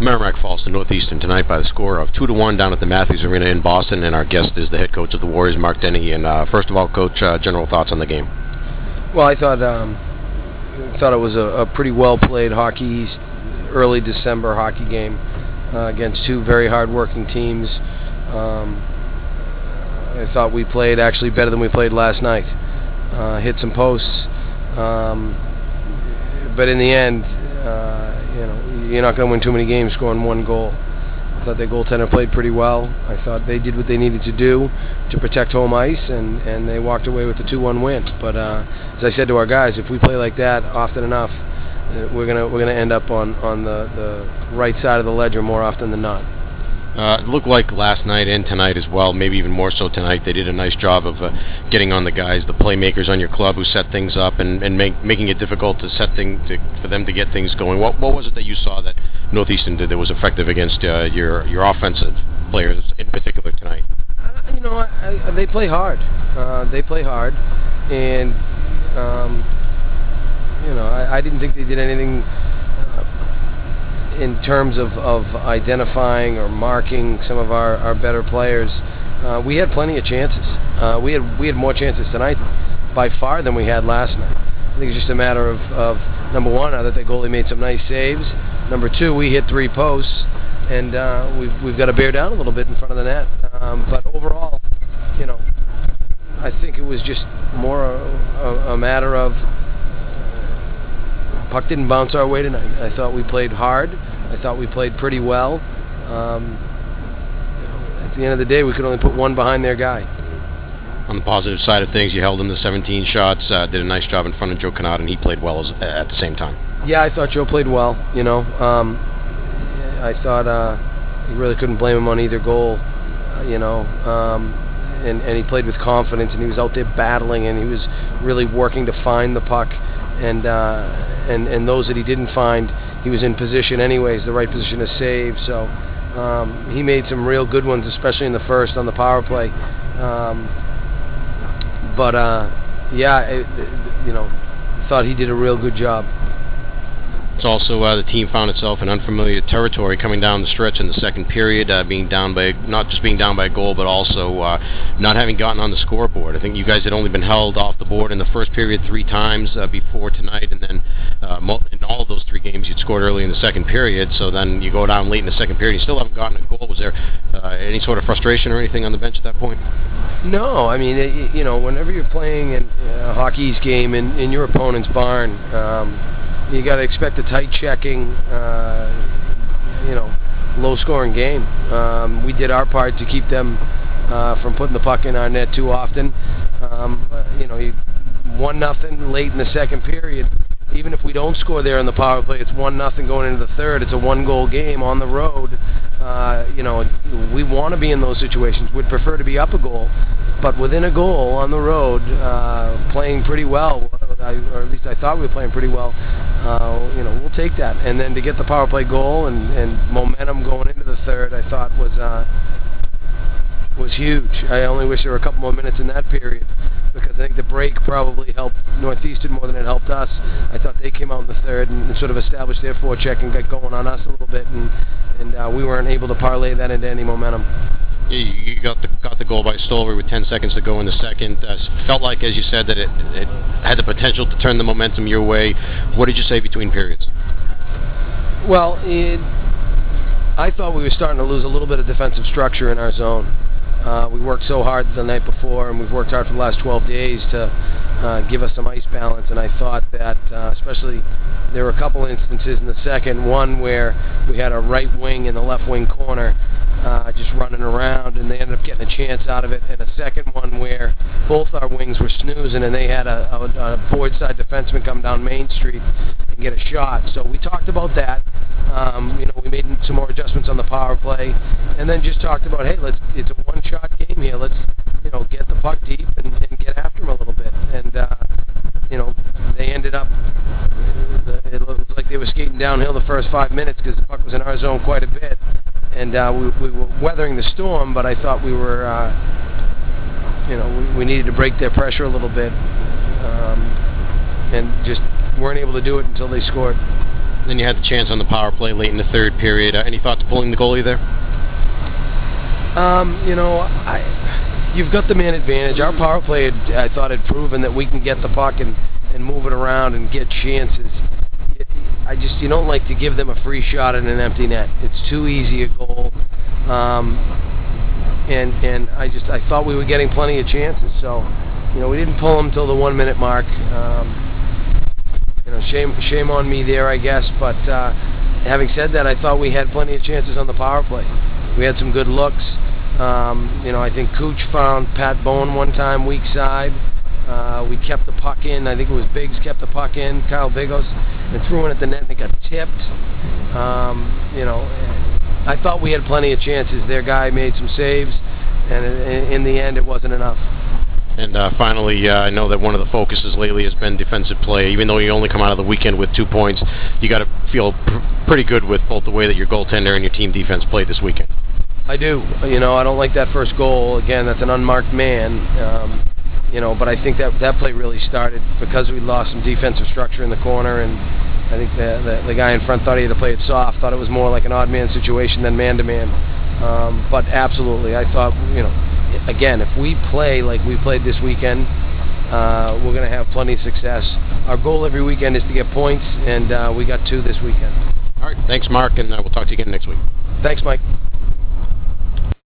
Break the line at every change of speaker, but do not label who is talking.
Merrimack falls to Northeastern tonight by the score of 2 to 1 down at the Matthews Arena in Boston, and our guest is the head coach of the Warriors, Mark Dennehy. And uh, first of all, coach, uh, general thoughts on the game.
Well, I thought um, thought it was a, a pretty well played Hockey early December hockey game uh, against two very hard working teams. Um, I thought we played actually better than we played last night. Uh, hit some posts, um, but in the end, uh, you know, you're not going to win too many games scoring one goal. I thought their goaltender played pretty well. I thought they did what they needed to do to protect home ice, and, and they walked away with the 2-1 win. But uh, as I said to our guys, if we play like that often enough, uh, we're gonna we're gonna end up on on the the right side of the ledger more often than not.
Uh, it looked like last night and tonight as well, maybe even more so tonight. They did a nice job of uh, getting on the guys, the playmakers on your club who set things up and, and make, making it difficult to set thing to, for them to get things going. What what was it that you saw that Northeastern did that was effective against uh, your your offensive players in particular tonight?
Uh, you know, I, I, they play hard. Uh, they play hard, and um, you know, I, I, didn't think they did anything in terms of, of identifying or marking some of our, our better players. Uh, we had plenty of chances. Uh, we had we had more chances tonight by far than we had last night. I think it's just a matter of, of number one, I thought the goalie made some nice saves. Number two, we hit three posts, and uh, we've we've got to bear down a little bit in front of the net. Um, but overall, you know, I think it was just more a, a, a matter of puck didn't bounce our way tonight. I thought we played hard. I thought we played pretty well. Um, at the end of the day, we could only put one behind their guy.
On the positive side of things, you held him to 17 shots, uh, did a nice job in front of Joe Cannata, and he played well as, at the same time.
Yeah, I thought Joe played well. You know, um, I thought uh, you really couldn't blame him on either goal. Uh, you know, um, and and he played with confidence, and he was out there battling, and he was really working to find the puck, and uh, and and those that he didn't find, he was in position anyways, the right position to save. So um, he made some real good ones, especially in the first on the power play. Um, but uh, yeah, it, you know, thought he did a real good job.
It's also uh, the team found itself in unfamiliar territory coming down the stretch in the second period, uh, being down by not just being down by a goal, but also uh, not having gotten on the scoreboard. I think you guys had only been held off the board in the first period three times uh, before tonight, and then uh, in all of those three games you'd scored early in the second period. So then you go down late in the second period, you still haven't gotten a goal. Was there uh, any sort of frustration or anything on the bench at that point?
No, I mean, it, you know, whenever you're playing in a hockey's game in, in your opponent's barn. Um, you got to expect a tight checking, uh, you know, low-scoring game. Um, we did our part to keep them uh, from putting the puck in our net too often. Um, you know, you, one nothing late in the second period. Even if we don't score there in the power play, it's one nothing going into the third. It's a one-goal game on the road. Uh, you know, we want to be in those situations. We'd prefer to be up a goal, but within a goal on the road, uh, playing pretty well, I, or at least I thought we were playing pretty well. Uh, you know, we'll take that. And then to get the power play goal and, and momentum going into the third, I thought was uh, was huge. I only wish there were a couple more minutes in that period because I think the break probably helped Northeastern more than it helped us. I thought they came out in the third and, and sort of established their forecheck and got going on us a little bit, and and uh, we weren't able to parlay that into any momentum
you got the got the goal by Stolver with 10 seconds to go in the second. Uh, felt like, as you said, that it, it had the potential to turn the momentum your way. What did you say between periods?
Well, it, I thought we were starting to lose a little bit of defensive structure in our zone. Uh, we worked so hard the night before, and we've worked hard for the last 12 days to uh, give us some ice balance. And I thought that, uh, especially, there were a couple instances in the second. One where we had a right wing in the left wing corner uh, just running around, and they ended up getting a chance out of it. And a second one where both our wings were snoozing, and they had a, a, a board side defenseman come down Main Street and get a shot. So we talked about that. Um, you know, we made some more adjustments on the power play, and then just talked about, hey, let's it's a one-shot game here. Let's you know get the puck deep and, and get after them a little bit. And uh, you know, they ended up. It looked like they were skating downhill the first five minutes because the puck was in our zone quite a bit and uh, we, we were weathering the storm, but I thought we were, uh, you know, we, we needed to break their pressure a little bit, um, and just weren't able to do it until they scored.
Then you had the chance on the power play late in the third period. Uh, any thought to pulling the goalie there?
Um, you know, I, you've got the man advantage. Our power play, had, I thought, had proven that we can get the puck and, and move it around and get chances. I just you don't like to give them a free shot at an empty net. It's too easy a goal, um, and and I just I thought we were getting plenty of chances. So, you know, we didn't pull them till the one minute mark. Um, you know, shame shame on me there, I guess. But uh, having said that, I thought we had plenty of chances on the power play. We had some good looks. Um, you know, I think Cooch found Pat Bowen one time weak side. Uh, we kept the puck in. I think it was Biggs kept the puck in, Kyle Bigos, and threw in at the net and it got tipped. Um, you know, I thought we had plenty of chances. Their guy made some saves, and in, in the end, it wasn't enough.
And uh, finally, uh, I know that one of the focuses lately has been defensive play. Even though you only come out of the weekend with two points, you got to feel pr- pretty good with both the way that your goaltender and your team defense played this weekend.
I do. You know, I don't like that first goal. Again, that's an unmarked man. Um, you know, but I think that that play really started because we lost some defensive structure in the corner, and I think the, the, the guy in front thought he had to play it soft, thought it was more like an odd man situation than man to man. Um, but absolutely, I thought, you know, again, if we play like we played this weekend, uh, we're going to have plenty of success. Our goal every weekend is to get points, and uh, we got two this weekend.
All right, thanks, Mark, and uh, we'll talk to you again next week.
Thanks, Mike.